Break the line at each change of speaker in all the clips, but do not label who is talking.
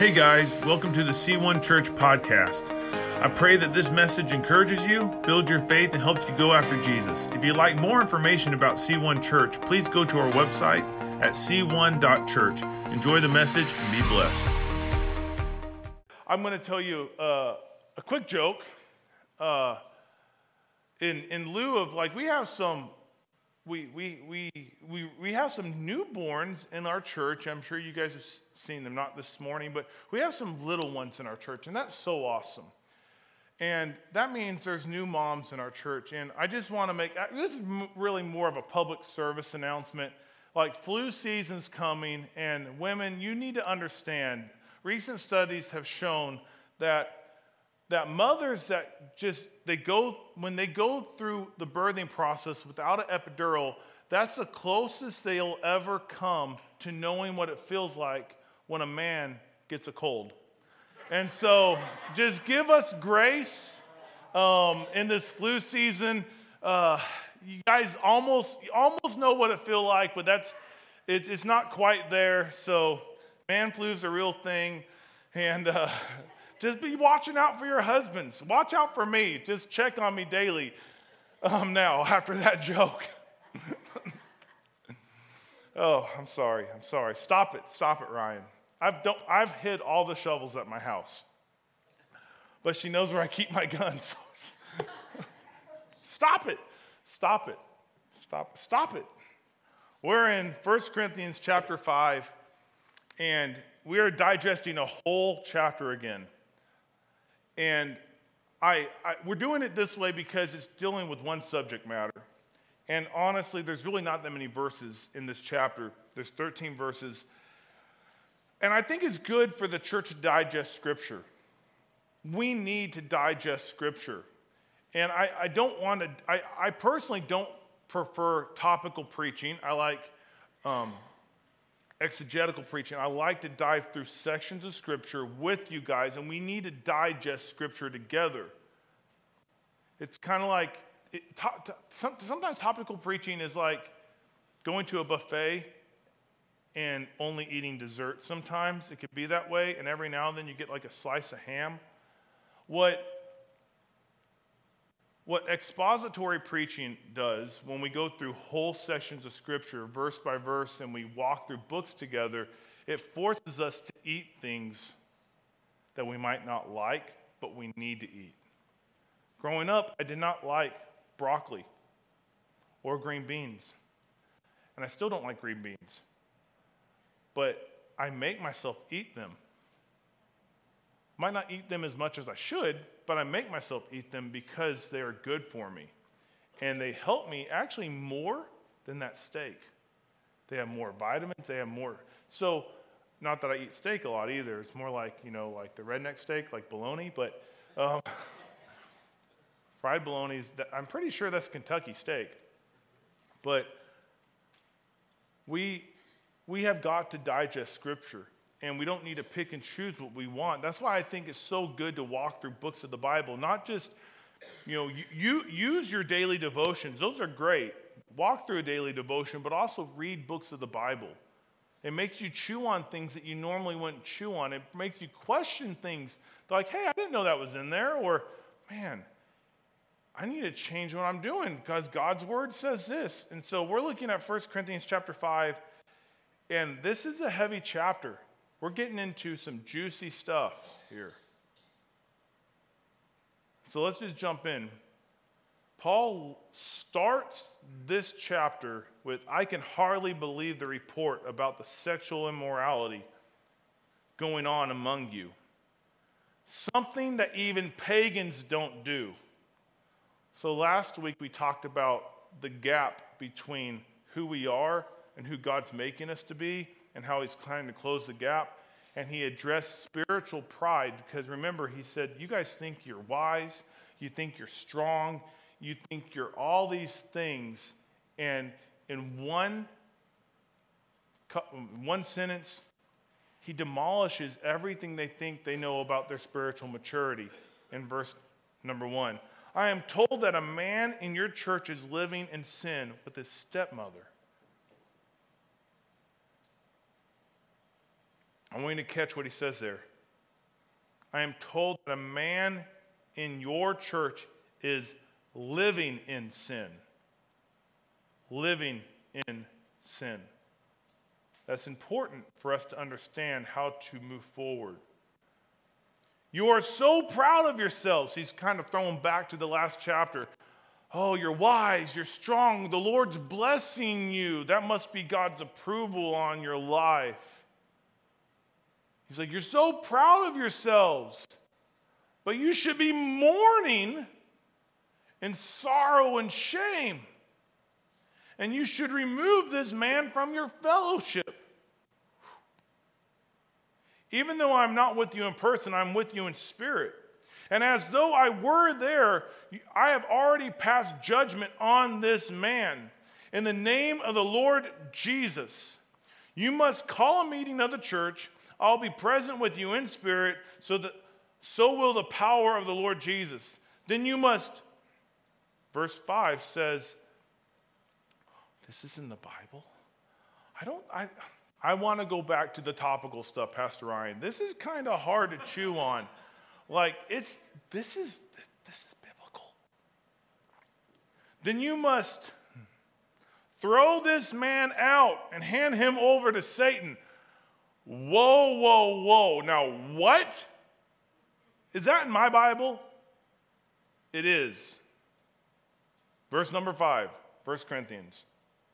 Hey guys, welcome to the C1 Church podcast. I pray that this message encourages you, builds your faith, and helps you go after Jesus. If you'd like more information about C1 Church, please go to our website at c1.church. Enjoy the message and be blessed. I'm going to tell you uh, a quick joke. Uh, in, in lieu of, like, we have some we, we, we, we, we have some newborns in our church. I'm sure you guys have seen them, not this morning, but we have some little ones in our church, and that's so awesome. And that means there's new moms in our church. And I just want to make uh, this is really more of a public service announcement. Like flu season's coming, and women, you need to understand. Recent studies have shown that that mothers that just they go when they go through the birthing process without an epidural that's the closest they'll ever come to knowing what it feels like when a man gets a cold. And so just give us grace um, in this flu season. Uh, you guys almost almost know what it feels like but that's it, it's not quite there. So man flu is a real thing. And uh, just be watching out for your husbands. Watch out for me. Just check on me daily. Um, now, after that joke. oh, I'm sorry. I'm sorry. Stop it. Stop it, Ryan. I've, don't, I've hid all the shovels at my house, but she knows where I keep my guns. Stop it. Stop it. Stop. Stop it. We're in 1 Corinthians chapter 5, and we are digesting a whole chapter again. And I, I, we're doing it this way because it's dealing with one subject matter. And honestly, there's really not that many verses in this chapter. There's 13 verses. And I think it's good for the church to digest Scripture. We need to digest Scripture. And I, I don't want to, I, I personally don't prefer topical preaching. I like um, exegetical preaching, I like to dive through sections of Scripture with you guys, and we need to digest Scripture together. It's kind of like, it, to, to, sometimes topical preaching is like going to a buffet and only eating dessert. Sometimes it could be that way, and every now and then you get like a slice of ham. What what expository preaching does when we go through whole sections of scripture, verse by verse, and we walk through books together, it forces us to eat things that we might not like, but we need to eat. Growing up, I did not like broccoli or green beans. And I still don't like green beans. But I make myself eat them. Might not eat them as much as I should, but I make myself eat them because they are good for me. And they help me actually more than that steak. They have more vitamins, they have more. So, not that I eat steak a lot either. It's more like, you know, like the redneck steak, like bologna, but um, fried bologna, I'm pretty sure that's Kentucky steak. But we, we have got to digest scripture and we don't need to pick and choose what we want. That's why I think it's so good to walk through books of the Bible, not just, you know, you, you use your daily devotions. Those are great. Walk through a daily devotion, but also read books of the Bible. It makes you chew on things that you normally wouldn't chew on. It makes you question things like, hey, I didn't know that was in there, or man, I need to change what I'm doing because God's word says this. And so we're looking at 1 Corinthians chapter 5, and this is a heavy chapter. We're getting into some juicy stuff here. So let's just jump in. Paul starts this chapter with I can hardly believe the report about the sexual immorality going on among you. Something that even pagans don't do. So last week we talked about the gap between who we are and who God's making us to be and how he's trying to close the gap. And he addressed spiritual pride because remember, he said, You guys think you're wise, you think you're strong, you think you're all these things. And in one, one sentence, he demolishes everything they think they know about their spiritual maturity in verse number one. I am told that a man in your church is living in sin with his stepmother. I want you to catch what he says there. I am told that a man in your church is living in sin. Living in sin. That's important for us to understand how to move forward. You are so proud of yourselves. He's kind of throwing back to the last chapter. Oh, you're wise, you're strong, the Lord's blessing you. That must be God's approval on your life. He's like, You're so proud of yourselves, but you should be mourning in sorrow and shame. And you should remove this man from your fellowship. Even though I'm not with you in person, I'm with you in spirit. And as though I were there, I have already passed judgment on this man. In the name of the Lord Jesus, you must call a meeting of the church. I'll be present with you in spirit, so that so will the power of the Lord Jesus. Then you must, verse 5 says, This is in the Bible? I don't, I, I want to go back to the topical stuff, Pastor Ryan. This is kind of hard to chew on. Like, it's, this is, this is biblical. Then you must throw this man out and hand him over to Satan. Whoa, whoa, whoa. Now, what? Is that in my Bible? It is. Verse number 5, 1 Corinthians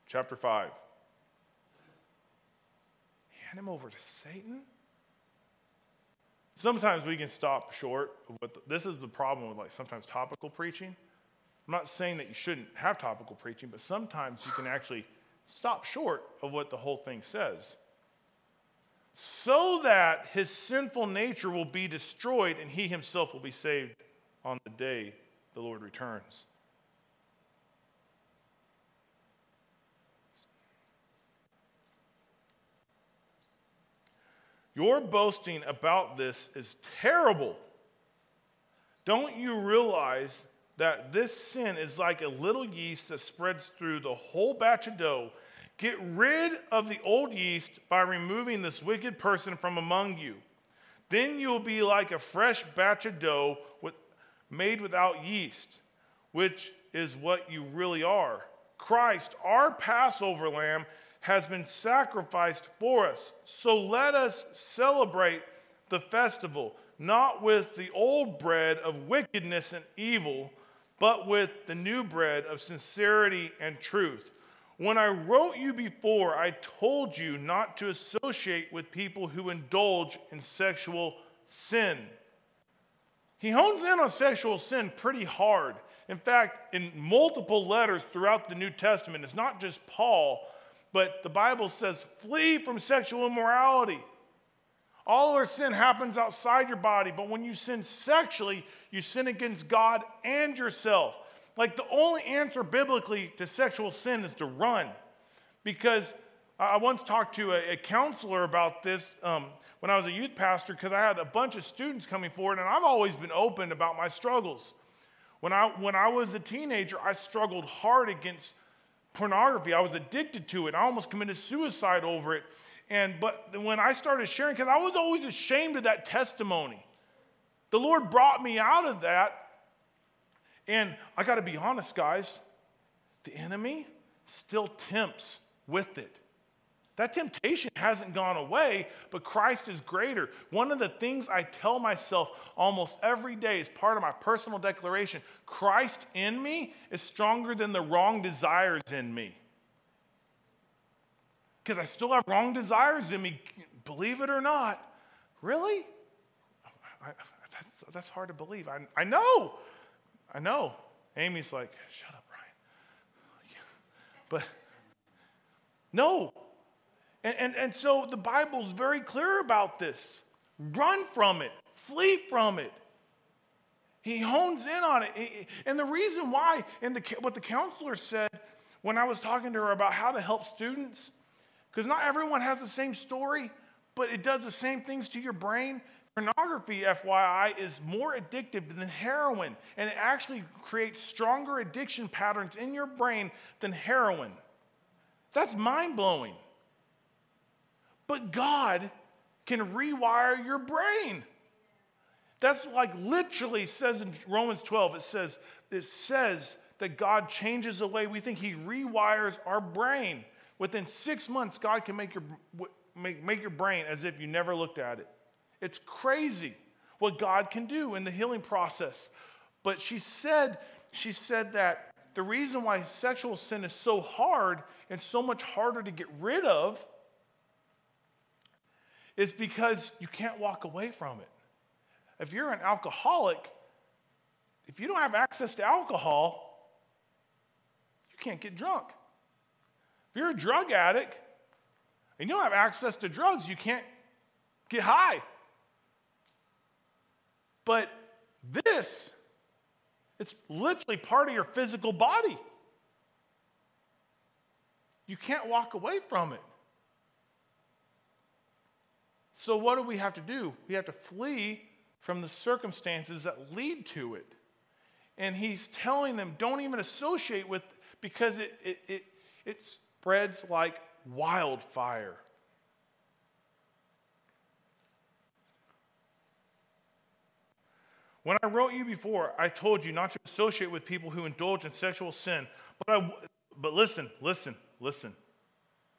chapter 5. Hand him over to Satan? Sometimes we can stop short. But this is the problem with like sometimes topical preaching. I'm not saying that you shouldn't have topical preaching, but sometimes you can actually stop short of what the whole thing says. So that his sinful nature will be destroyed and he himself will be saved on the day the Lord returns. Your boasting about this is terrible. Don't you realize that this sin is like a little yeast that spreads through the whole batch of dough? Get rid of the old yeast by removing this wicked person from among you. Then you'll be like a fresh batch of dough with, made without yeast, which is what you really are. Christ, our Passover lamb, has been sacrificed for us. So let us celebrate the festival, not with the old bread of wickedness and evil, but with the new bread of sincerity and truth. When I wrote you before, I told you not to associate with people who indulge in sexual sin. He hones in on sexual sin pretty hard. In fact, in multiple letters throughout the New Testament, it's not just Paul but the Bible says, flee from sexual immorality. All of our sin happens outside your body, but when you sin sexually, you sin against God and yourself. Like the only answer biblically to sexual sin is to run. Because I once talked to a, a counselor about this um, when I was a youth pastor, because I had a bunch of students coming forward, and I've always been open about my struggles. When I, when I was a teenager, I struggled hard against pornography. I was addicted to it. I almost committed suicide over it. And but when I started sharing, because I was always ashamed of that testimony, the Lord brought me out of that. And I got to be honest, guys, the enemy still tempts with it. That temptation hasn't gone away, but Christ is greater. One of the things I tell myself almost every day is part of my personal declaration Christ in me is stronger than the wrong desires in me. Because I still have wrong desires in me, believe it or not. Really? I, that's, that's hard to believe. I, I know. I know. Amy's like, shut up, Ryan. But no, and, and, and so the Bible's very clear about this. Run from it, flee from it. He hones in on it. And the reason why, and the, what the counselor said when I was talking to her about how to help students, because not everyone has the same story, but it does the same things to your brain. Pornography, FYI, is more addictive than heroin, and it actually creates stronger addiction patterns in your brain than heroin. That's mind blowing. But God can rewire your brain. That's like literally says in Romans 12, it says, it says that God changes the way we think. He rewires our brain. Within six months, God can make your, make, make your brain as if you never looked at it. It's crazy what God can do in the healing process. But she said, she said that the reason why sexual sin is so hard and so much harder to get rid of is because you can't walk away from it. If you're an alcoholic, if you don't have access to alcohol, you can't get drunk. If you're a drug addict and you don't have access to drugs, you can't get high. But this, it's literally part of your physical body. You can't walk away from it. So, what do we have to do? We have to flee from the circumstances that lead to it. And he's telling them, don't even associate with, because it, it, it, it spreads like wildfire. When I wrote you before, I told you not to associate with people who indulge in sexual sin. But, I, but listen, listen, listen,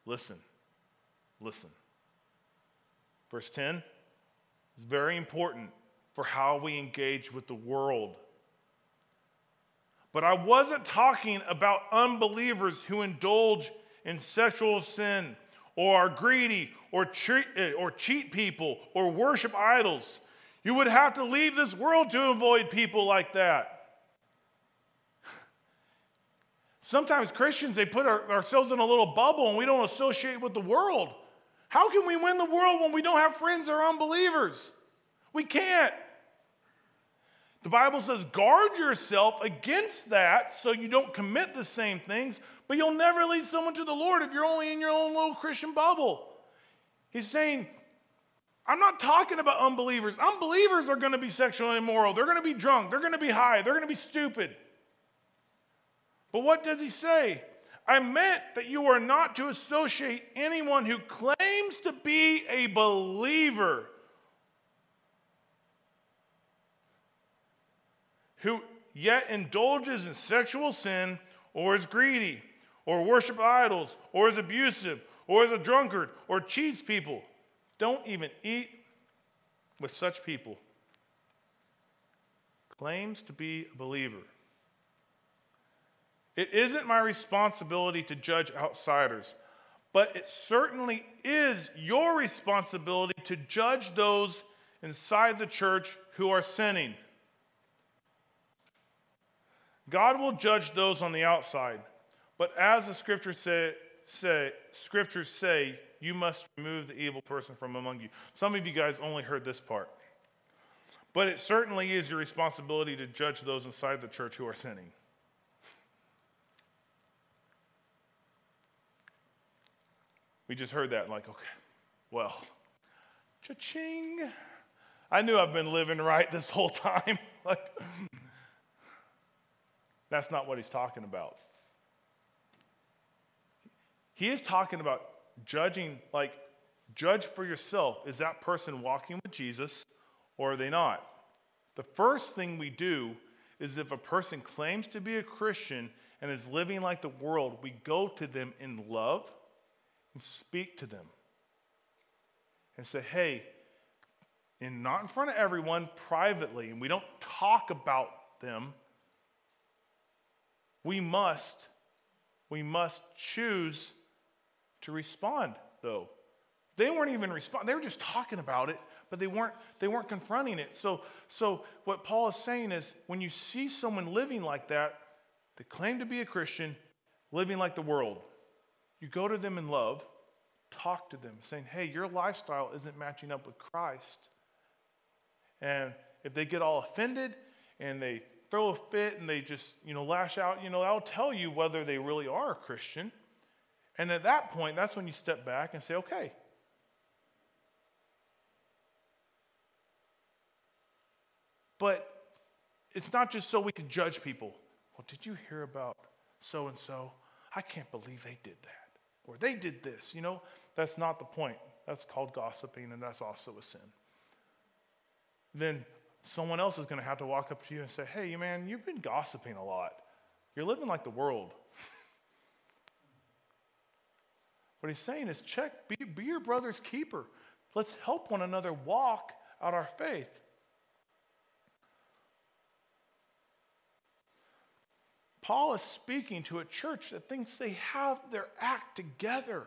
listen, listen. Verse 10 is very important for how we engage with the world. But I wasn't talking about unbelievers who indulge in sexual sin or are greedy or eh, or cheat people or worship idols. You would have to leave this world to avoid people like that. Sometimes Christians, they put our, ourselves in a little bubble and we don't associate with the world. How can we win the world when we don't have friends that are unbelievers? We can't. The Bible says, guard yourself against that so you don't commit the same things, but you'll never lead someone to the Lord if you're only in your own little Christian bubble. He's saying, I'm not talking about unbelievers. Unbelievers are going to be sexually immoral. They're going to be drunk. They're going to be high. They're going to be stupid. But what does he say? I meant that you are not to associate anyone who claims to be a believer who yet indulges in sexual sin or is greedy or worship idols or is abusive or is a drunkard or cheats people. Don't even eat with such people. Claims to be a believer. It isn't my responsibility to judge outsiders, but it certainly is your responsibility to judge those inside the church who are sinning. God will judge those on the outside, but as the scriptures say, say, scriptures say, you must remove the evil person from among you. Some of you guys only heard this part. But it certainly is your responsibility to judge those inside the church who are sinning. We just heard that, like, okay, well, cha-ching. I knew I've been living right this whole time. like, that's not what he's talking about. He is talking about judging, like, judge for yourself. Is that person walking with Jesus or are they not? The first thing we do is if a person claims to be a Christian and is living like the world, we go to them in love and speak to them and say, hey, and not in front of everyone, privately, and we don't talk about them we must, we must choose to respond, though. They weren't even responding, they were just talking about it, but they weren't, they weren't confronting it. So, so what Paul is saying is when you see someone living like that, they claim to be a Christian, living like the world, you go to them in love, talk to them, saying, hey, your lifestyle isn't matching up with Christ. And if they get all offended and they throw a fit and they just, you know, lash out, you know, that'll tell you whether they really are a Christian. And at that point, that's when you step back and say, okay. But it's not just so we can judge people. Well, did you hear about so and so? I can't believe they did that. Or they did this. You know, that's not the point. That's called gossiping, and that's also a sin. Then someone else is going to have to walk up to you and say, Hey, you man, you've been gossiping a lot. You're living like the world. what he's saying is, check, be, be your brother's keeper. Let's help one another walk out our faith. Paul is speaking to a church that thinks they have their act together.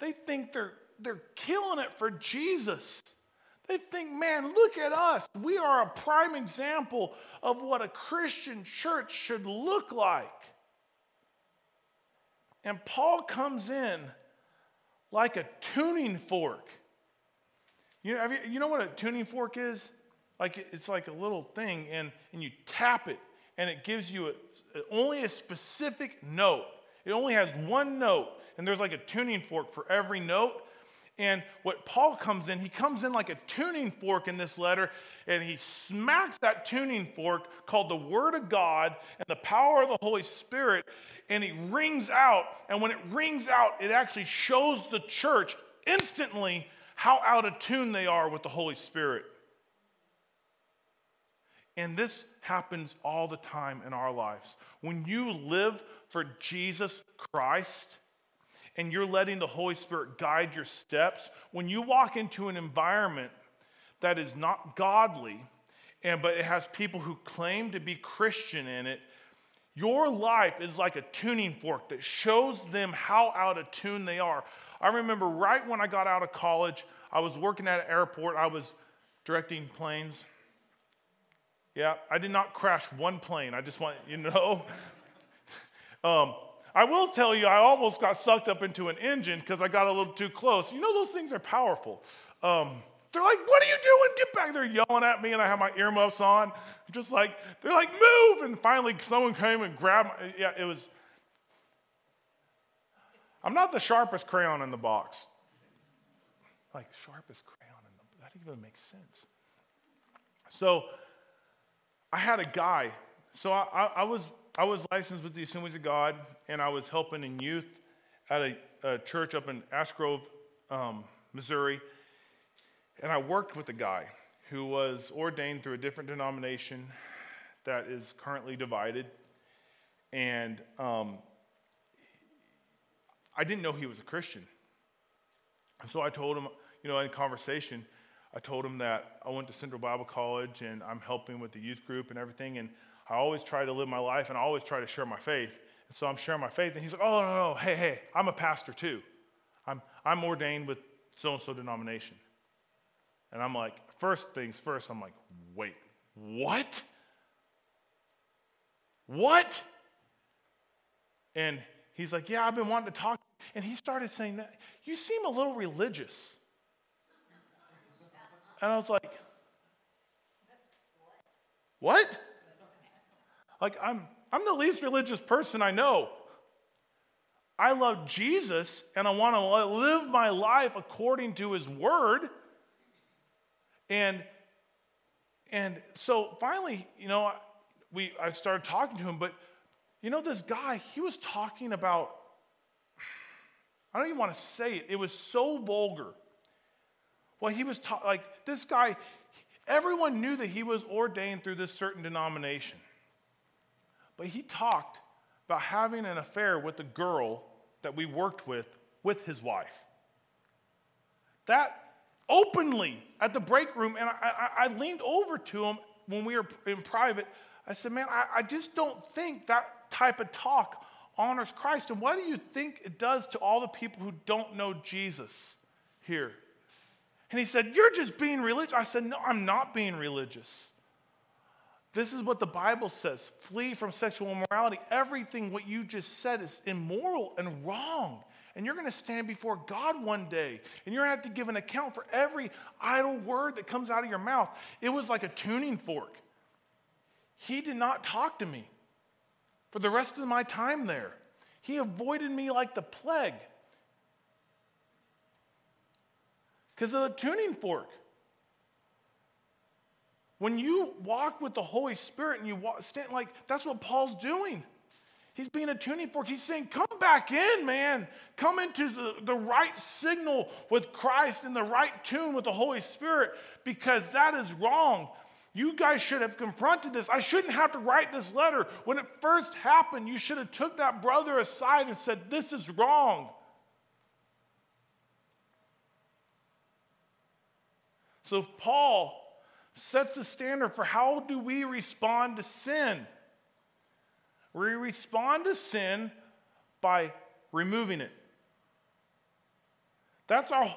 They think they're, they're killing it for Jesus. They think, man, look at us. We are a prime example of what a Christian church should look like. And Paul comes in like a tuning fork. You know, you, you know what a tuning fork is? Like it's like a little thing, and, and you tap it, and it gives you a, only a specific note. It only has one note, and there's like a tuning fork for every note. And what Paul comes in, he comes in like a tuning fork in this letter, and he smacks that tuning fork called the Word of God and the power of the Holy Spirit, and he rings out. And when it rings out, it actually shows the church instantly how out of tune they are with the Holy Spirit. And this happens all the time in our lives. When you live for Jesus Christ, and you're letting the Holy Spirit guide your steps, when you walk into an environment that is not godly, and but it has people who claim to be Christian in it, your life is like a tuning fork that shows them how out of tune they are. I remember right when I got out of college, I was working at an airport, I was directing planes. Yeah, I did not crash one plane. I just want you to know. um, I will tell you, I almost got sucked up into an engine because I got a little too close. You know, those things are powerful. Um, they're like, What are you doing? Get back there yelling at me, and I have my earmuffs on. I'm just like, they're like, Move! And finally, someone came and grabbed my, yeah, it was. I'm not the sharpest crayon in the box. Like, sharpest crayon in the that even makes sense. So, I had a guy. So I, I, I was I was licensed with the Assemblies of God, and I was helping in youth at a, a church up in Ash Grove, um, Missouri. And I worked with a guy who was ordained through a different denomination that is currently divided. And um, I didn't know he was a Christian. And so I told him, you know, in conversation, I told him that I went to Central Bible College and I'm helping with the youth group and everything. And I always try to live my life and I always try to share my faith. And so I'm sharing my faith. And he's like, oh, no, no, hey, hey, I'm a pastor too. I'm, I'm ordained with so and so denomination. And I'm like, first things first, I'm like, wait, what? What? And he's like, yeah, I've been wanting to talk. And he started saying that, you seem a little religious. And I was like, what? Like, I'm, I'm the least religious person I know. I love Jesus and I want to live my life according to his word. And and so finally, you know, we I started talking to him, but you know, this guy, he was talking about I don't even want to say it. It was so vulgar. Well, he was ta- like this guy, everyone knew that he was ordained through this certain denomination. But he talked about having an affair with the girl that we worked with, with his wife. That openly at the break room, and I, I, I leaned over to him when we were in private. I said, Man, I, I just don't think that type of talk honors Christ. And what do you think it does to all the people who don't know Jesus here? And he said, You're just being religious. I said, No, I'm not being religious. This is what the Bible says flee from sexual immorality. Everything what you just said is immoral and wrong. And you're going to stand before God one day, and you're going to have to give an account for every idle word that comes out of your mouth. It was like a tuning fork. He did not talk to me for the rest of my time there. He avoided me like the plague because of the tuning fork. When you walk with the Holy Spirit and you walk, stand like that's what Paul's doing. He's being a tuning fork. He's saying, Come back in, man. Come into the, the right signal with Christ and the right tune with the Holy Spirit because that is wrong. You guys should have confronted this. I shouldn't have to write this letter. When it first happened, you should have took that brother aside and said, This is wrong. So Paul sets the standard for how do we respond to sin. We respond to sin by removing it. That's our,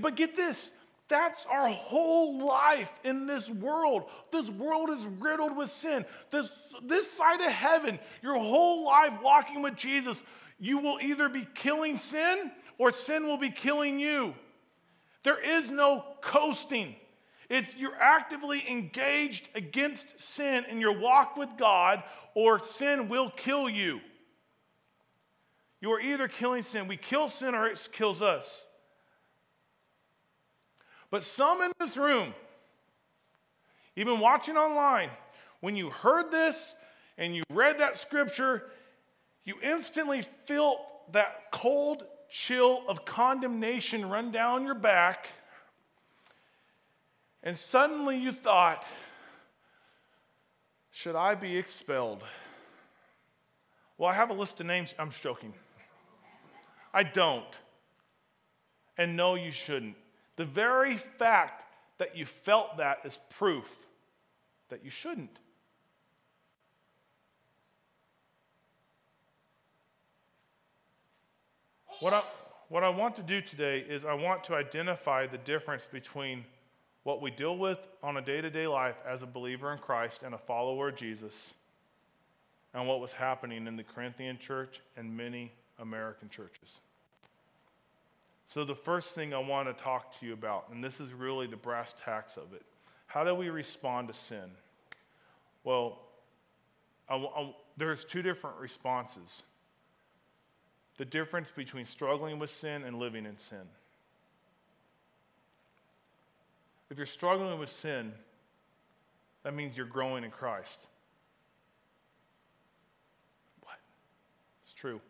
but get this, that's our whole life in this world. This world is riddled with sin. This, this side of heaven, your whole life walking with Jesus, you will either be killing sin or sin will be killing you. There is no coasting. It's you're actively engaged against sin in your walk with God, or sin will kill you. You are either killing sin. We kill sin or it kills us. But some in this room, even watching online, when you heard this and you read that scripture, you instantly felt that cold chill of condemnation run down your back. And suddenly you thought, should I be expelled? Well, I have a list of names. I'm joking. I don't. And no, you shouldn't. The very fact that you felt that is proof that you shouldn't. What I, what I want to do today is I want to identify the difference between what we deal with on a day to day life as a believer in Christ and a follower of Jesus and what was happening in the Corinthian church and many American churches. So, the first thing I want to talk to you about, and this is really the brass tacks of it how do we respond to sin? Well, I, I, there's two different responses the difference between struggling with sin and living in sin. If you're struggling with sin, that means you're growing in Christ. What? It's true.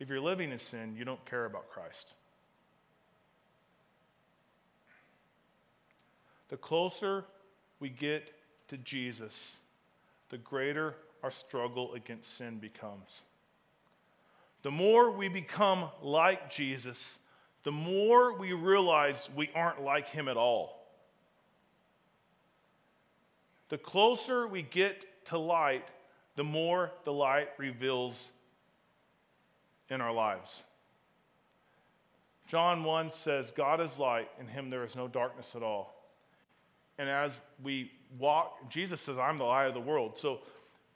If you're living in sin, you don't care about Christ. The closer we get to Jesus, the greater our struggle against sin becomes. The more we become like Jesus, the more we realize we aren't like him at all. The closer we get to light, the more the light reveals in our lives. John 1 says, God is light, in him there is no darkness at all. And as we walk, Jesus says, I'm the light of the world. So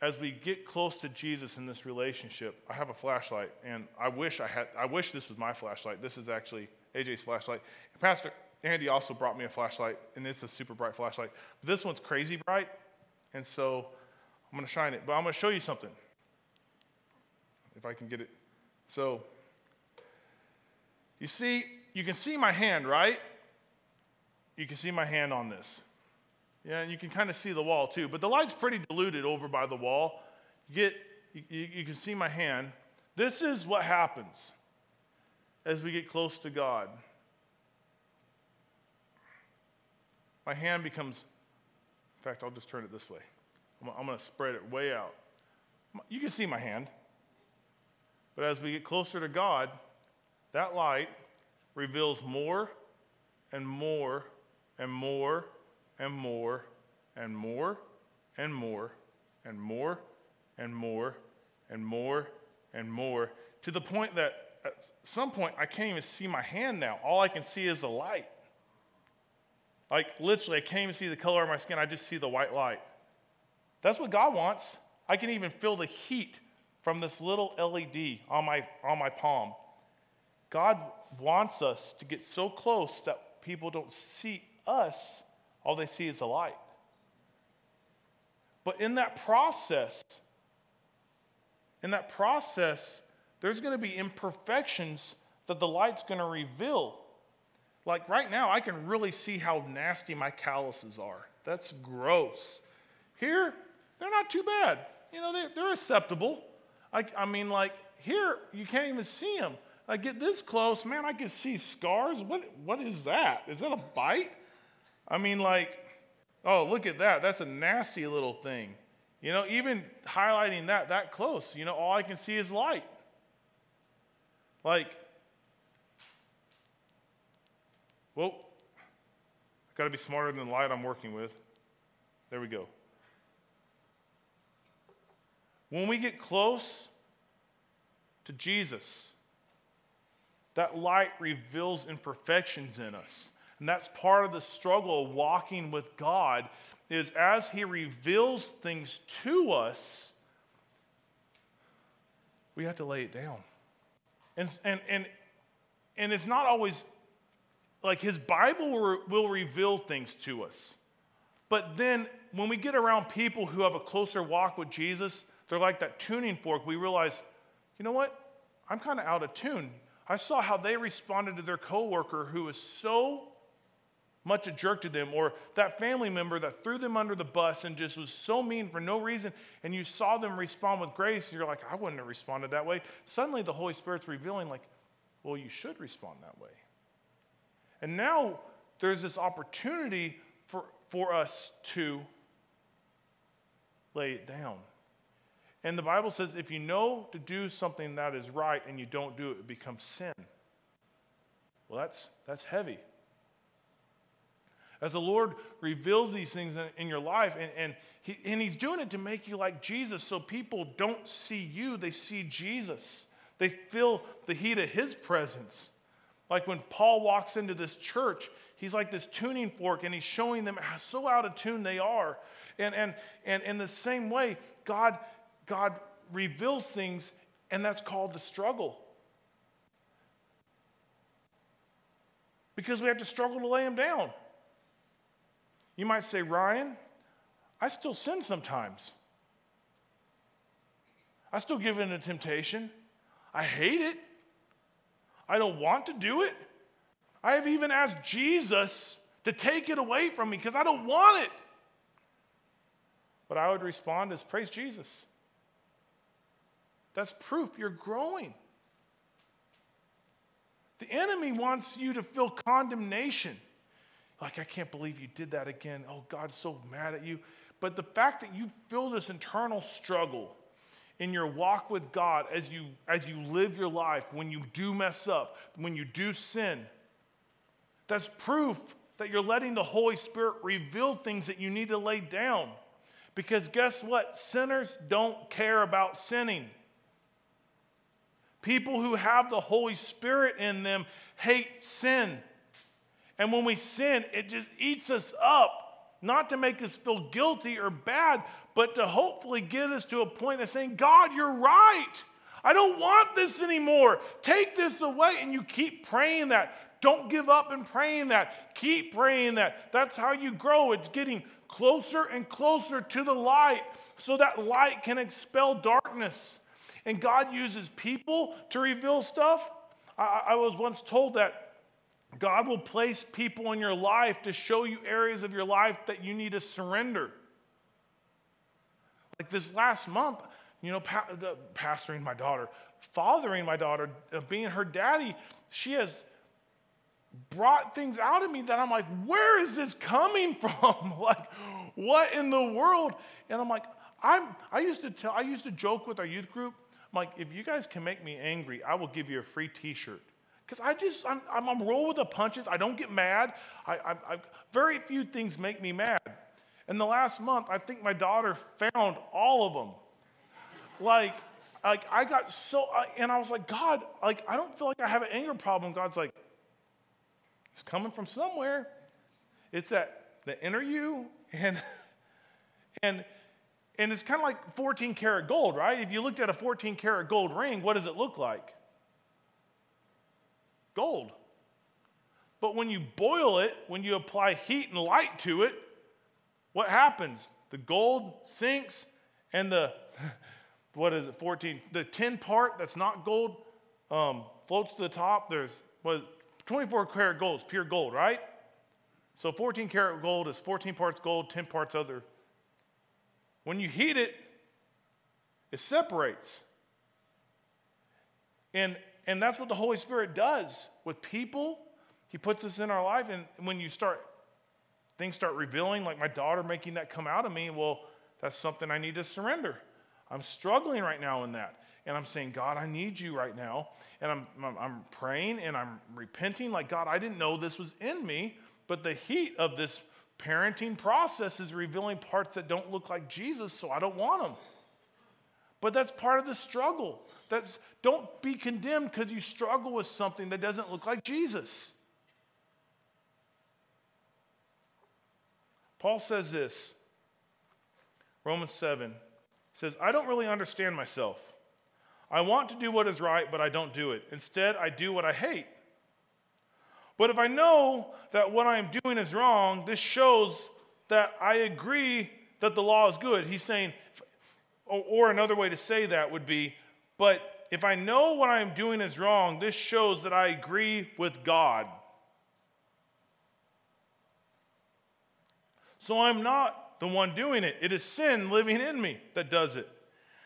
as we get close to Jesus in this relationship, I have a flashlight, and I wish I had, I wish this was my flashlight. This is actually AJ's flashlight. Pastor Andy also brought me a flashlight, and it's a super bright flashlight. But this one's crazy bright, and so I'm going to shine it. But I'm going to show you something. If I can get it so, you see, you can see my hand, right? You can see my hand on this. Yeah, and you can kind of see the wall too, but the light's pretty diluted over by the wall. You get, you, you can see my hand. This is what happens as we get close to God. My hand becomes, in fact, I'll just turn it this way. I'm, I'm going to spread it way out. You can see my hand. But as we get closer to God, that light reveals more and more and more and more and more and more and more and more and more and more to the point that at some point I can't even see my hand now. All I can see is the light. Like literally, I can't even see the color of my skin. I just see the white light. That's what God wants. I can even feel the heat from this little LED on my, on my palm. God wants us to get so close that people don't see us, all they see is the light. But in that process, in that process, there's going to be imperfections that the light's going to reveal. Like right now, I can really see how nasty my calluses are. That's gross. Here, they're not too bad. You know, they're, they're acceptable. I, I mean, like, here, you can't even see them. I get this close, man, I can see scars. What, what is that? Is that a bite? I mean, like, Oh, look at that. That's a nasty little thing. You know, even highlighting that that close, you know, all I can see is light. Like, well, I've got to be smarter than the light I'm working with. There we go. When we get close to Jesus, that light reveals imperfections in us. And that's part of the struggle of walking with God is as he reveals things to us, we have to lay it down. And, and, and, and it's not always like his Bible will, reveal things to us. But then when we get around people who have a closer walk with Jesus, they're like that tuning fork. We realize, you know what? I'm kind of out of tune. I saw how they responded to their coworker who was so much a jerk to them, or that family member that threw them under the bus and just was so mean for no reason, and you saw them respond with grace, you're like, I wouldn't have responded that way. Suddenly the Holy Spirit's revealing, like, well, you should respond that way. And now there's this opportunity for, for us to lay it down. And the Bible says if you know to do something that is right and you don't do it, it becomes sin. Well, that's, that's heavy. As the Lord reveals these things in, in your life, and, and, he, and He's doing it to make you like Jesus so people don't see you, they see Jesus. They feel the heat of His presence. Like when Paul walks into this church, he's like this tuning fork and he's showing them how so out of tune they are. And, and, and in the same way, God, God reveals things, and that's called the struggle. Because we have to struggle to lay them down. You might say, Ryan, I still sin sometimes. I still give in to temptation. I hate it. I don't want to do it. I have even asked Jesus to take it away from me because I don't want it. But I would respond as praise Jesus. That's proof you're growing. The enemy wants you to feel condemnation. Like, I can't believe you did that again. Oh, God's so mad at you. But the fact that you feel this internal struggle in your walk with God as you, as you live your life, when you do mess up, when you do sin, that's proof that you're letting the Holy Spirit reveal things that you need to lay down. Because guess what? Sinners don't care about sinning. People who have the Holy Spirit in them hate sin. And when we sin, it just eats us up, not to make us feel guilty or bad, but to hopefully get us to a point of saying, God, you're right. I don't want this anymore. Take this away. And you keep praying that. Don't give up in praying that. Keep praying that. That's how you grow. It's getting closer and closer to the light so that light can expel darkness. And God uses people to reveal stuff. I, I was once told that God will place people in your life to show you areas of your life that you need to surrender. Like this last month, you know, pa- the, pastoring my daughter, fathering my daughter, uh, being her daddy, she has brought things out of me that I'm like, where is this coming from? like, what in the world? And I'm like, I'm, I used to tell, I used to joke with our youth group. I'm like, if you guys can make me angry, I will give you a free T-shirt. Because I just, I'm, I'm, I'm roll with the punches. I don't get mad. I, I, I, very few things make me mad. In the last month, I think my daughter found all of them. like, like I got so, and I was like, God, like I don't feel like I have an anger problem. God's like, it's coming from somewhere. It's that the inner you, and and and it's kind of like 14 karat gold, right? If you looked at a 14 karat gold ring, what does it look like? Gold. But when you boil it, when you apply heat and light to it, what happens? The gold sinks and the, what is it, 14, the 10 part that's not gold um, floats to the top. There's, what, 24 karat gold is pure gold, right? So 14 karat gold is 14 parts gold, 10 parts other. When you heat it, it separates. And and that's what the Holy Spirit does with people. He puts us in our life, and when you start things start revealing, like my daughter making that come out of me, well, that's something I need to surrender. I'm struggling right now in that. And I'm saying, God, I need you right now. And I'm, I'm, I'm praying and I'm repenting, like, God, I didn't know this was in me, but the heat of this parenting process is revealing parts that don't look like Jesus, so I don't want them. But that's part of the struggle. That's don't be condemned because you struggle with something that doesn't look like Jesus. Paul says this. Romans 7 says, I don't really understand myself. I want to do what is right, but I don't do it. Instead, I do what I hate. But if I know that what I am doing is wrong, this shows that I agree that the law is good. He's saying, or another way to say that would be, but if I know what I am doing is wrong, this shows that I agree with God. So I'm not the one doing it. It is sin living in me that does it.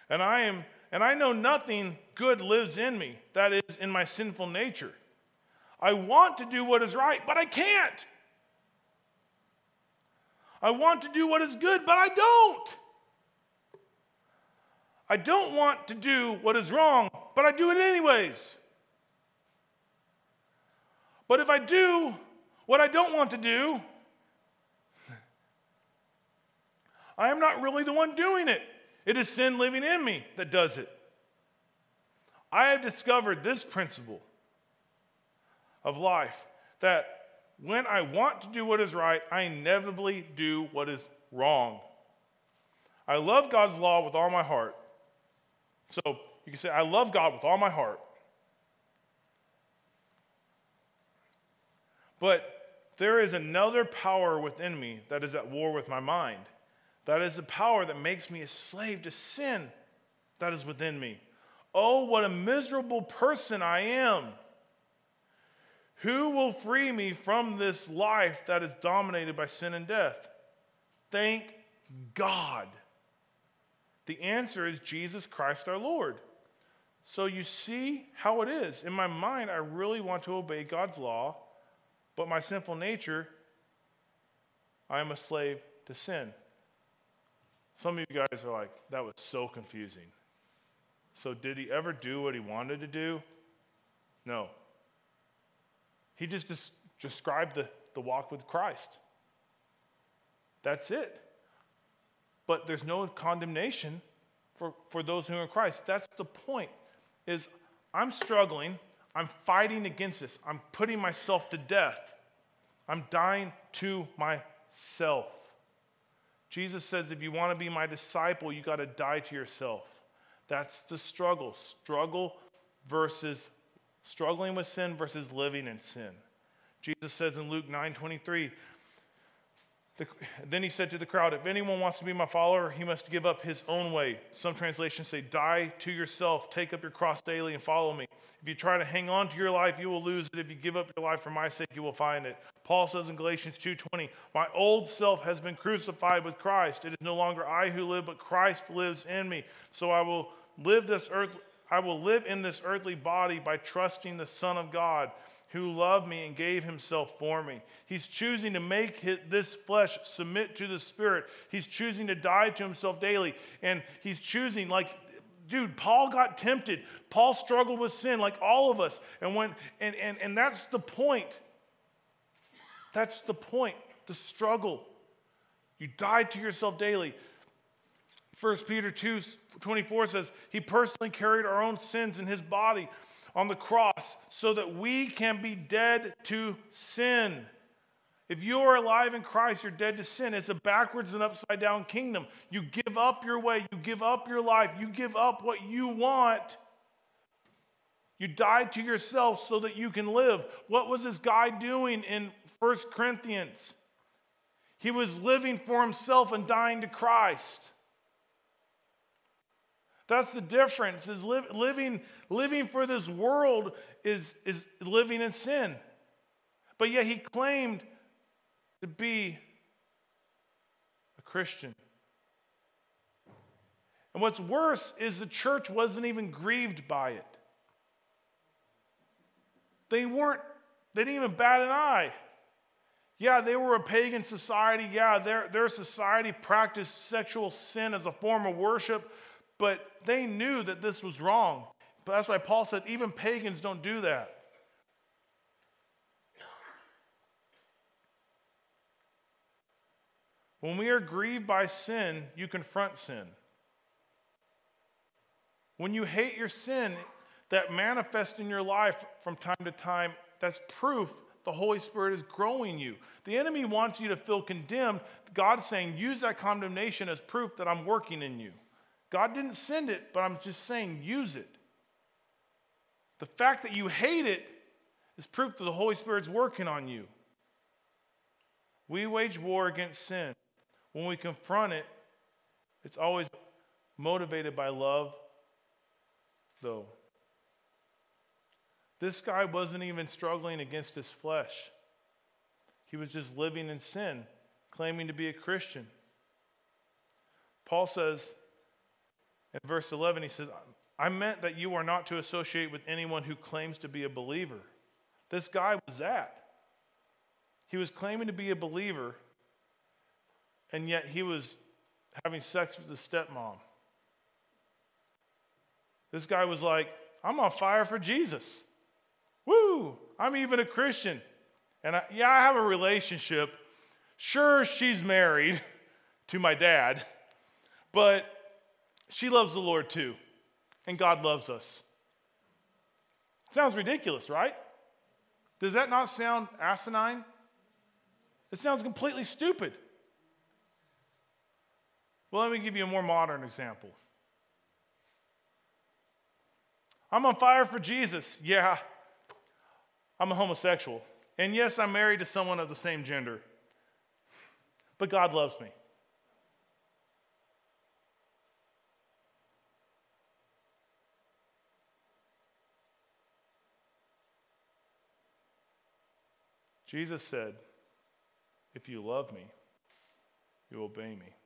And I am and I know nothing good lives in me, that is in my sinful nature. I want to do what is right, but I can't. I want to do what is good, but I don't. I don't want to do what is wrong, but I do it anyways. But if I do what I don't want to do, I am not really the one doing it. It is sin living in me that does it. I have discovered this principle of life that when I want to do what is right, I inevitably do what is wrong. I love God's law with all my heart. So you can say, I love God with all my heart. But there is another power within me that is at war with my mind. That is the power that makes me a slave to sin that is within me. Oh, what a miserable person I am. Who will free me from this life that is dominated by sin and death? Thank God. The answer is Jesus Christ our Lord. So you see how it is. In my mind, I really want to obey God's law, but my sinful nature, I am a slave to sin. Some of you guys are like, that was so confusing. So, did he ever do what he wanted to do? No. He just des- described the, the walk with Christ. That's it. But there's no condemnation for, for those who are in Christ. That's the point. Is I'm struggling, I'm fighting against this, I'm putting myself to death. I'm dying to myself. Jesus says, if you want to be my disciple, you got to die to yourself. That's the struggle. Struggle versus struggling with sin versus living in sin. Jesus says in Luke 9 23, the, then he said to the crowd, If anyone wants to be my follower, he must give up his own way. Some translations say, Die to yourself, take up your cross daily, and follow me. If you try to hang on to your life, you will lose it. If you give up your life for my sake, you will find it. Paul says in Galatians 2:20, "My old self has been crucified with Christ. It is no longer I who live, but Christ lives in me. So I will live this earth I will live in this earthly body by trusting the Son of God who loved me and gave himself for me. He's choosing to make his, this flesh submit to the Spirit. He's choosing to die to himself daily. And he's choosing, like, dude, Paul got tempted. Paul struggled with sin like all of us. And, when, and, and, and that's the point. That's the point, the struggle. You died to yourself daily. 1 Peter 2 24 says, He personally carried our own sins in his body on the cross so that we can be dead to sin. If you are alive in Christ, you're dead to sin. It's a backwards and upside down kingdom. You give up your way, you give up your life, you give up what you want. You die to yourself so that you can live. What was this guy doing in 1 Corinthians? He was living for himself and dying to Christ. That's the difference. Is li- living, living for this world is, is living in sin. But yet he claimed to be a Christian. And what's worse is the church wasn't even grieved by it. They weren't, they didn't even bat an eye.
Yeah, they were a pagan society. Yeah, their, their society practiced sexual sin as a form of worship, but they knew that this was wrong. But that's why Paul said even pagans don't do that. When we are grieved by sin, you confront sin. When you hate your sin that manifests in your life from time to time, that's proof the Holy Spirit is growing you. The enemy wants you to feel condemned. God's saying, use that condemnation as proof that I'm working in you. God didn't send it, but I'm just saying, use it. The fact that you hate it is proof that the Holy Spirit's working on you. We wage war against sin. When we confront it, it's always motivated by love, though. This guy wasn't even struggling against his flesh. He was just living in sin, claiming to be a Christian. Paul says in verse 11, he says, I meant that you are not to associate with anyone who claims to be a believer. This guy was that. He was claiming to be a believer, and yet he was having sex with his stepmom. This guy was like, I'm on fire for Jesus. Woo, I'm even a Christian. And I, yeah, I have a relationship. Sure, she's married to my dad, but she loves the Lord too, and God loves us. Sounds ridiculous, right? Does that not sound asinine? It sounds completely stupid. Well, let me give you a more modern example. I'm on fire for Jesus. Yeah, I'm a homosexual. And yes, I'm married to someone of the same gender. But God loves me. Jesus said, If you love me, you obey me.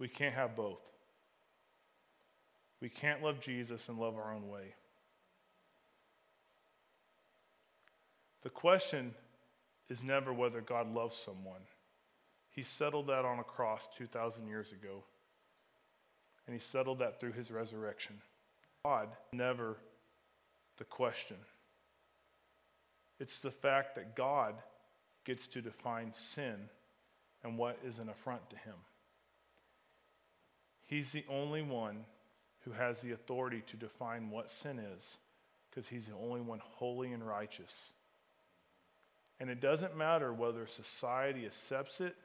We can't have both. We can't love Jesus and love our own way. The question is never whether God loves someone. He settled that on a cross 2,000 years ago, and he settled that through his resurrection. God, never the question. It's the fact that God gets to define sin and what is an affront to him. He's the only one who has the authority to define what sin is because he's the only one holy and righteous. And it doesn't matter whether society accepts it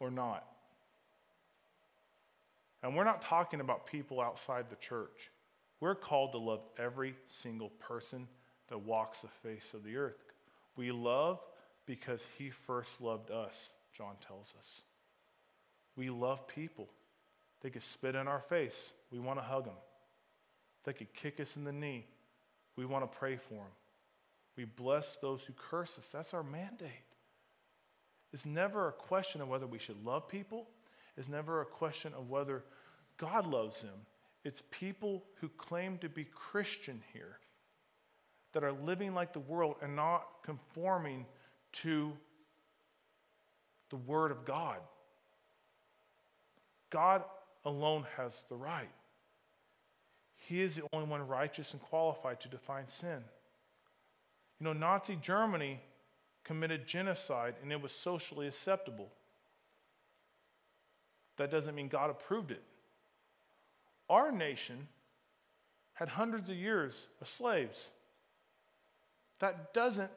or not. And we're not talking about people outside the church. We're called to love every single person that walks the face of the earth. We love because he first loved us, John tells us. We love people. They could spit in our face. We want to hug them. They could kick us in the knee. We want to pray for them. We bless those who curse us. That's our mandate. It's never a question of whether we should love people. It's never a question of whether God loves them. It's people who claim to be Christian here that are living like the world and not conforming to the Word of God. God alone has the right. He is the only one righteous and qualified to define sin. You know, Nazi Germany committed genocide and it was socially acceptable. That doesn't mean God approved it. Our nation had hundreds of years of slaves. That doesn't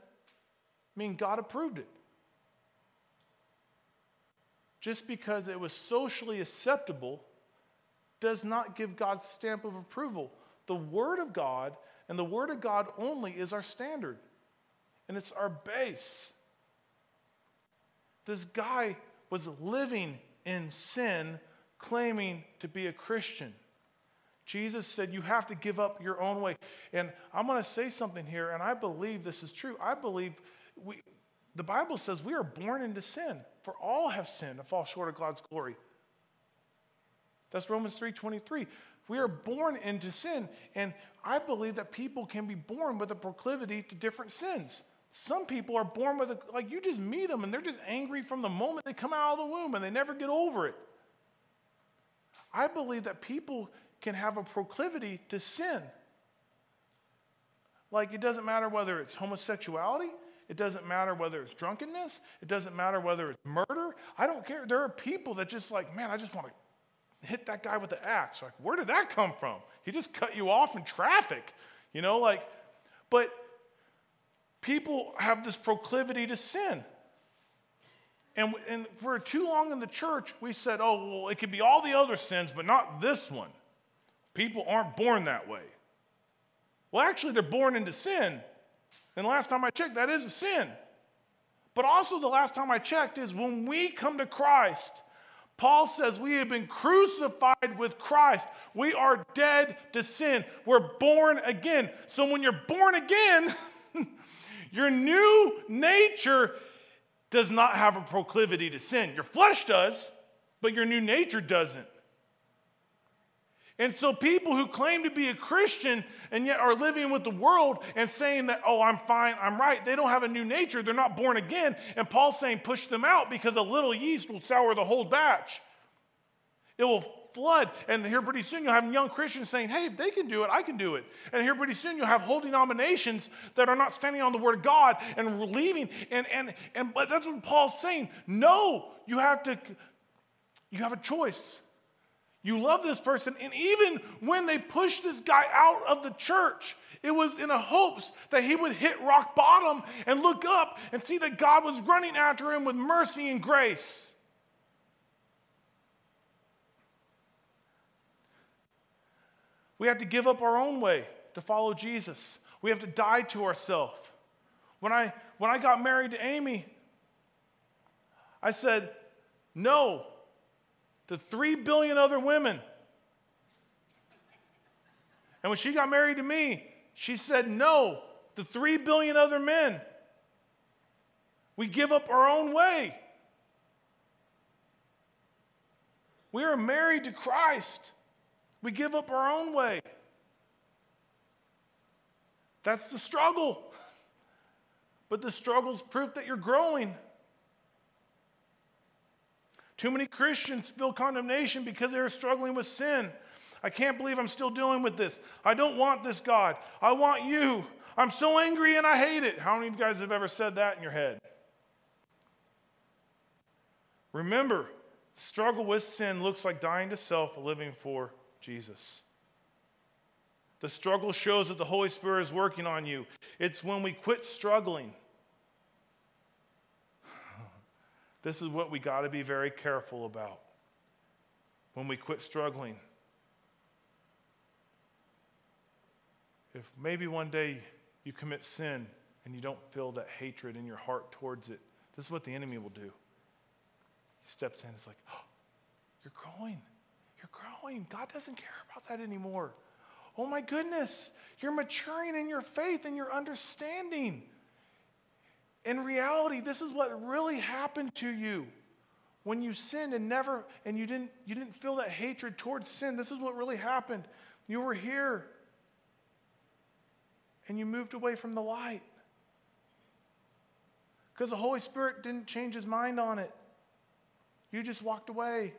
mean God approved it. Just because it was socially acceptable does not give God's stamp of approval. The Word of God and the Word of God only is our standard, and it's our base. This guy was living in sin, claiming to be a Christian. Jesus said, You have to give up your own way. And I'm going to say something here, and I believe this is true. I believe we, the Bible says we are born into sin, for all have sinned and fall short of God's glory. That's Romans 3:23. We are born into sin. And I believe that people can be born with a proclivity to different sins. Some people are born with a, like, you just meet them and they're just angry from the moment they come out of the womb and they never get over it. I believe that people can have a proclivity to sin. Like, it doesn't matter whether it's homosexuality, it doesn't matter whether it's drunkenness, it doesn't matter whether it's murder. I don't care. There are people that just like, man, I just want to hit that guy with the axe. Like, where did that come from? He just cut you off in traffic, you know, like, but people have this proclivity to sin. And, and for too long in the church, we said, oh, well, it could be all the other sins, but not this one. People aren't born that way. Well, actually, they're born into sin. And last time I checked, that is a sin. But also, the last time I checked is when we come to Christ, Paul says we have been crucified with Christ. We are dead to sin. We're born again. So when you're born again, your new nature does not have a proclivity to sin. Your flesh does, but your new nature doesn't. And so, people who claim to be a Christian and yet are living with the world and saying that, oh, I'm fine, I'm right, they don't have a new nature, they're not born again. And Paul's saying, push them out because a little yeast will sour the whole batch. It will flood. And here pretty soon you'll have young Christians saying, hey, if they can do it, I can do it. And here pretty soon you'll have whole denominations that are not standing on the word of God and leaving. And, and, and but that's what Paul's saying. No, you have to, you have a choice. You love this person. And even when they pushed this guy out of the church, it was in a hopes that he would hit rock bottom and look up and see that God was running after him with mercy and grace. We have to give up our own way to follow Jesus. We have to die to ourselves. When I, when I got married to Amy, I said, No, to three billion other women. And when she got married to me, she said no to three billion other men. We give up our own way. We are married to Christ. We give up our own way. That's the struggle. But the struggle is proof that you're growing. Too many Christians feel condemnation because they're struggling with sin. I can't believe I'm still dealing with this. I don't want this God. I want you. I'm so angry and I hate it. How many of you guys have ever said that in your head? Remember, struggle with sin looks like dying to self, living for Jesus. The struggle shows that the Holy Spirit is working on you. It's when we quit struggling This is what we got to be very careful about when we quit struggling. If maybe one day you commit sin and you don't feel that hatred in your heart towards it, this is what the enemy will do. He steps in, it's like, oh, you're growing. You're growing. God doesn't care about that anymore. Oh my goodness, you're maturing in your faith and your understanding. In reality, this is what really happened to you. When you sinned and never and you didn't you didn't feel that hatred towards sin. This is what really happened. You were here and you moved away from the light. Because the Holy Spirit didn't change his mind on it. You just walked away.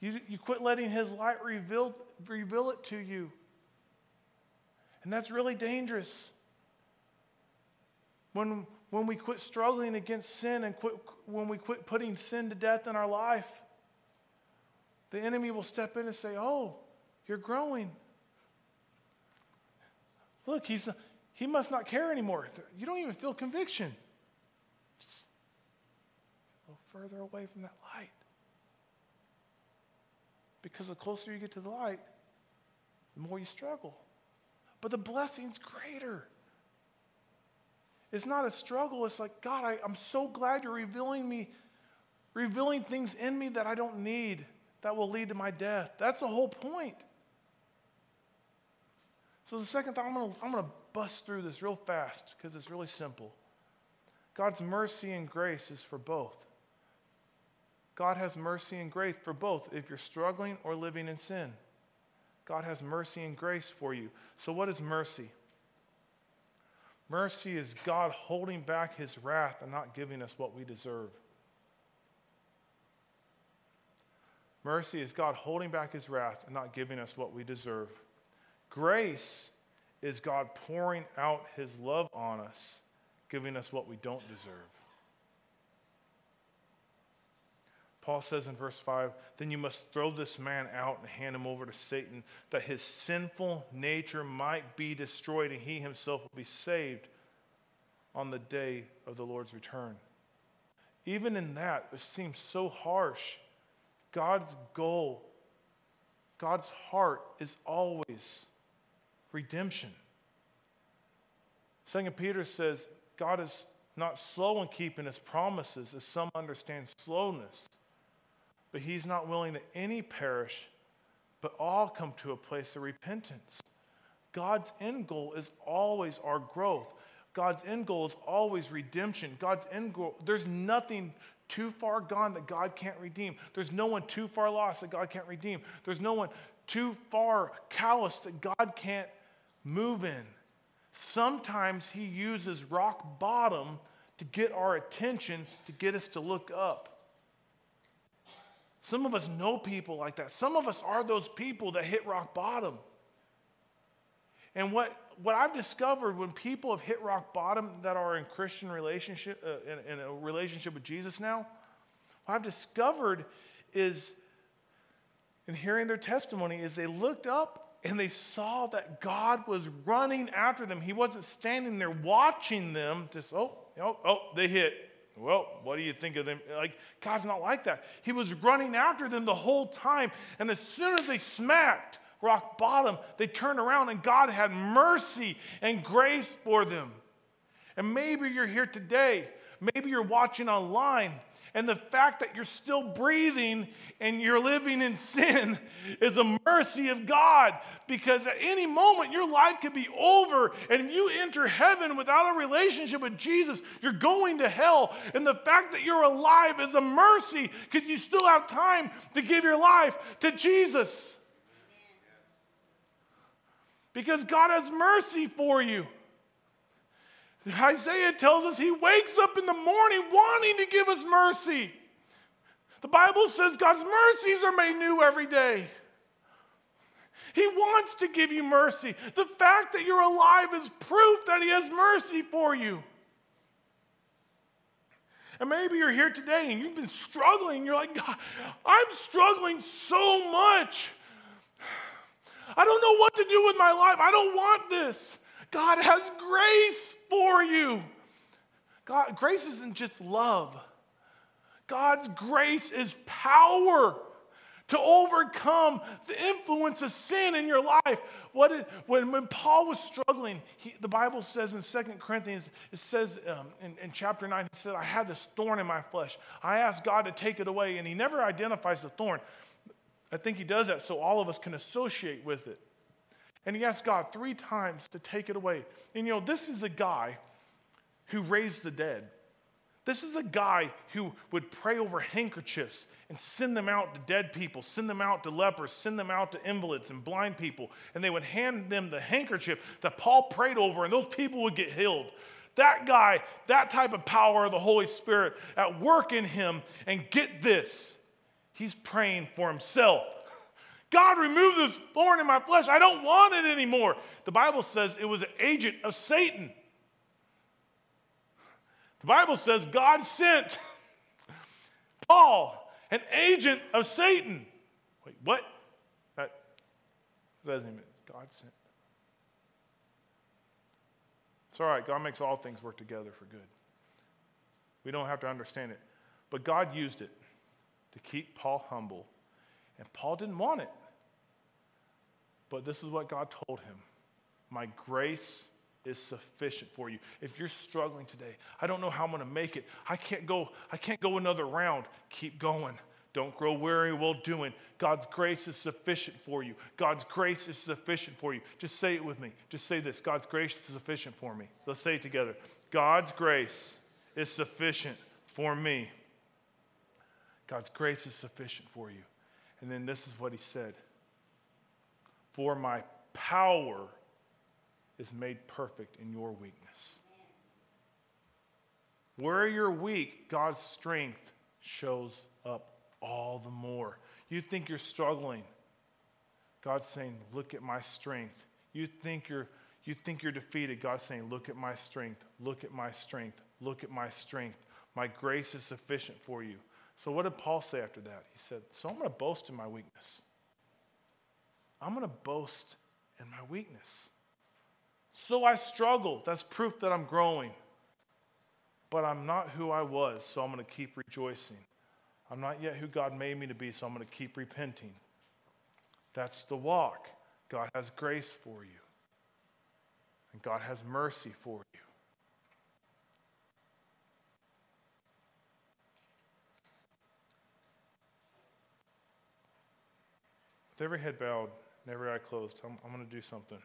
You, you quit letting his light reveal, reveal it to you. And that's really dangerous. When, when we quit struggling against sin and quit, when we quit putting sin to death in our life, the enemy will step in and say, Oh, you're growing. Look, he's, he must not care anymore. You don't even feel conviction. Just a little further away from that light. Because the closer you get to the light, the more you struggle. But the blessing's greater. It's not a struggle. It's like, God, I, I'm so glad you're revealing me, revealing things in me that I don't need that will lead to my death. That's the whole point. So the second thing, I'm gonna, I'm gonna bust through this real fast because it's really simple. God's mercy and grace is for both. God has mercy and grace for both if you're struggling or living in sin. God has mercy and grace for you. So, what is mercy? Mercy is God holding back his wrath and not giving us what we deserve. Mercy is God holding back his wrath and not giving us what we deserve. Grace is God pouring out his love on us, giving us what we don't deserve. Paul says in verse 5 Then you must throw this man out and hand him over to Satan, that his sinful nature might be destroyed and he himself will be saved on the day of the Lord's return. Even in that, it seems so harsh. God's goal, God's heart is always redemption. Second Peter says God is not slow in keeping his promises, as some understand slowness but he's not willing that any perish, but all come to a place of repentance. God's end goal is always our growth. God's end goal is always redemption. God's end goal, there's nothing too far gone that God can't redeem. There's no one too far lost that God can't redeem. There's no one too far callous that God can't move in. Sometimes He uses rock bottom to get our attention, to get us to look up. Some of us know people like that. Some of us are those people that hit rock bottom. And what, what I've discovered when people have hit rock bottom that are in Christian relationship, uh, in, in a relationship with Jesus now, what I've discovered is, in hearing their testimony, is they looked up and they saw that God was running after them. He wasn't standing there watching them, just, oh, oh, oh, they hit. Well, what do you think of them? Like, God's not like that. He was running after them the whole time. And as soon as they smacked rock bottom, they turned around and God had mercy and grace for them. And maybe you're here today. Maybe you're watching online and the fact that you're still breathing and you're living in sin is a mercy of God because at any moment your life could be over. And if you enter heaven without a relationship with Jesus, you're going to hell. And the fact that you're alive is a mercy because you still have time to give your life to Jesus. Because God has mercy for you. Isaiah tells us he wakes up in the morning wanting to give us mercy. The Bible says God's mercies are made new every day. He wants to give you mercy. The fact that you're alive is proof that He has mercy for you. And maybe you're here today and you've been struggling. You're like, God, I'm struggling so much. I don't know what to do with my life. I don't want this. God has grace for you. God, grace isn't just love. God's grace is power to overcome the influence of sin in your life. What it, when, when Paul was struggling, he, the Bible says in Second Corinthians, it says um, in, in chapter 9, he said, I had this thorn in my flesh. I asked God to take it away, and he never identifies the thorn. I think he does that so all of us can associate with it. And he asked God three times to take it away. And you know, this is a guy who raised the dead. This is a guy who would pray over handkerchiefs and send them out to dead people, send them out to lepers, send them out to invalids and blind people. And they would hand them the handkerchief that Paul prayed over, and those people would get healed. That guy, that type of power of the Holy Spirit at work in him. And get this, he's praying for himself. God, remove this thorn in my flesh. I don't want it anymore. The Bible says it was an agent of Satan. The Bible says God sent Paul, an agent of Satan. Wait, what? That doesn't mean God sent. It's all right. God makes all things work together for good. We don't have to understand it. But God used it to keep Paul humble and Paul didn't want it. But this is what God told him My grace is sufficient for you. If you're struggling today, I don't know how I'm going to make it. I can't go I can't go another round. Keep going. Don't grow weary while doing. God's grace is sufficient for you. God's grace is sufficient for you. Just say it with me. Just say this. God's grace is sufficient for me. Let's say it together. God's grace is sufficient for me. God's grace is sufficient for you. And then this is what he said For my power is made perfect in your weakness. Where you're weak, God's strength shows up all the more. You think you're struggling. God's saying, Look at my strength. You think you're, you think you're defeated. God's saying, Look at my strength. Look at my strength. Look at my strength. My grace is sufficient for you. So, what did Paul say after that? He said, So I'm going to boast in my weakness. I'm going to boast in my weakness. So I struggle. That's proof that I'm growing. But I'm not who I was, so I'm going to keep rejoicing. I'm not yet who God made me to be, so I'm going to keep repenting. That's the walk. God has grace for you, and God has mercy for you. With every head bowed and every eye closed, I'm, I'm going to do something.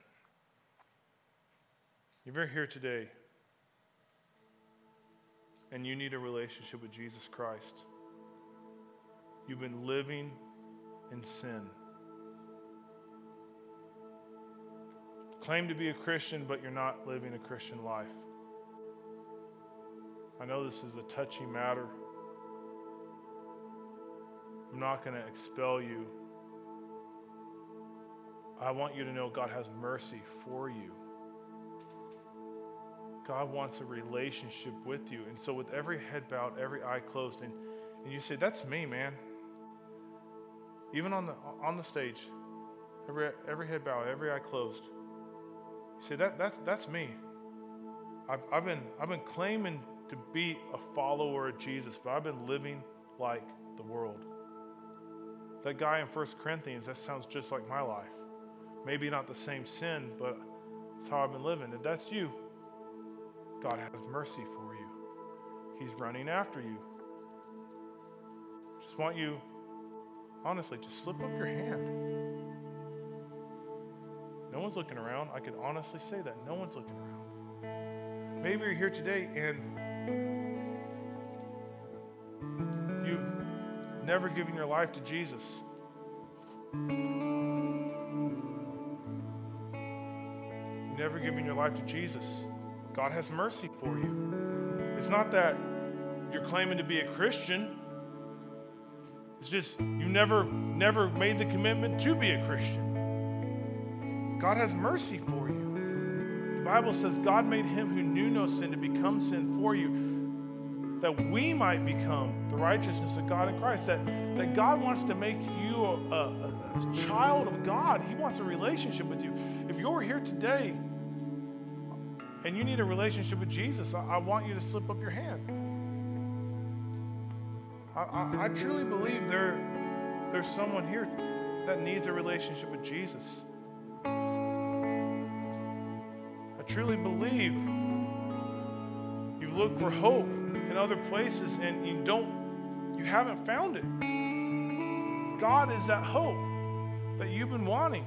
If you're here today and you need a relationship with Jesus Christ, you've been living in sin. Claim to be a Christian, but you're not living a Christian life. I know this is a touchy matter. I'm not going to expel you I want you to know God has mercy for you. God wants a relationship with you. And so, with every head bowed, every eye closed, and, and you say, That's me, man. Even on the, on the stage, every, every head bowed, every eye closed. You say, that, that's, that's me. I've, I've, been, I've been claiming to be a follower of Jesus, but I've been living like the world. That guy in 1 Corinthians, that sounds just like my life. Maybe not the same sin, but it's how I've been living. If that's you, God has mercy for you. He's running after you. Just want you, honestly, just slip up your hand. No one's looking around. I can honestly say that. No one's looking around. Maybe you're here today and you've never given your life to Jesus. Never given your life to Jesus, God has mercy for you. It's not that you're claiming to be a Christian. It's just you never never made the commitment to be a Christian. God has mercy for you. The Bible says God made him who knew no sin to become sin for you, that we might become the righteousness of God in Christ. That, that God wants to make you a, a, a child of God. He wants a relationship with you. If you're here today and you need a relationship with Jesus, I, I want you to slip up your hand. I, I, I truly believe there, there's someone here that needs a relationship with Jesus. I truly believe you look for hope in other places and you don't, you haven't found it. God is that hope that you've been wanting.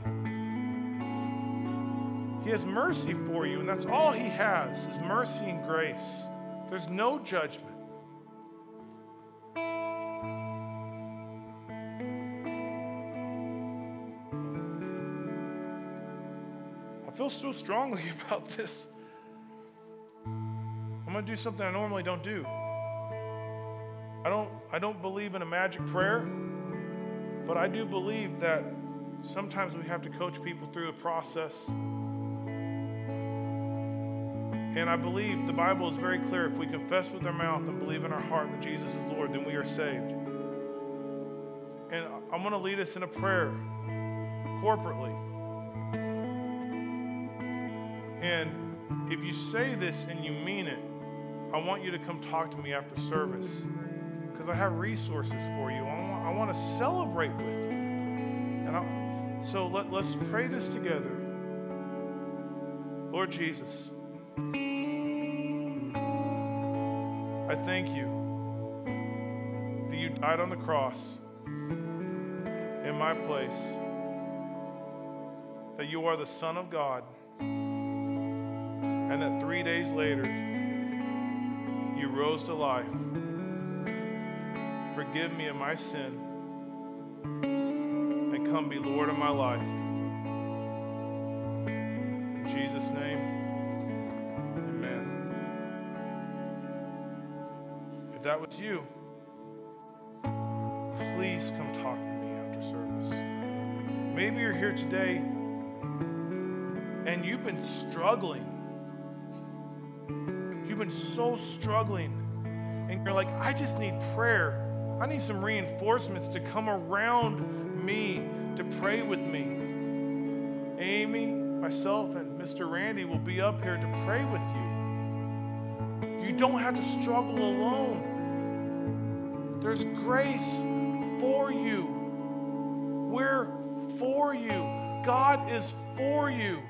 He has mercy for you, and that's all He has is mercy and grace. There's no judgment. I feel so strongly about this. I'm going to do something I normally don't do. I don't, I don't believe in a magic prayer, but I do believe that sometimes we have to coach people through the process and I believe the Bible is very clear. If we confess with our mouth and believe in our heart that Jesus is Lord, then we are saved. And I'm going to lead us in a prayer corporately. And if you say this and you mean it, I want you to come talk to me after service because I have resources for you. I want, I want to celebrate with you. And I, so let, let's pray this together. Lord Jesus. I thank you that you died on the cross in my place, that you are the Son of God, and that three days later you rose to life. forgive me of my sin, and come be Lord of my life. In Jesus' name, that was you, please come talk to me after service. Maybe you're here today and you've been struggling. You've been so struggling. And you're like, I just need prayer. I need some reinforcements to come around me to pray with me. Amy, myself, and Mr. Randy will be up here to pray with you. You don't have to struggle alone. There's grace for you. We're for you. God is for you.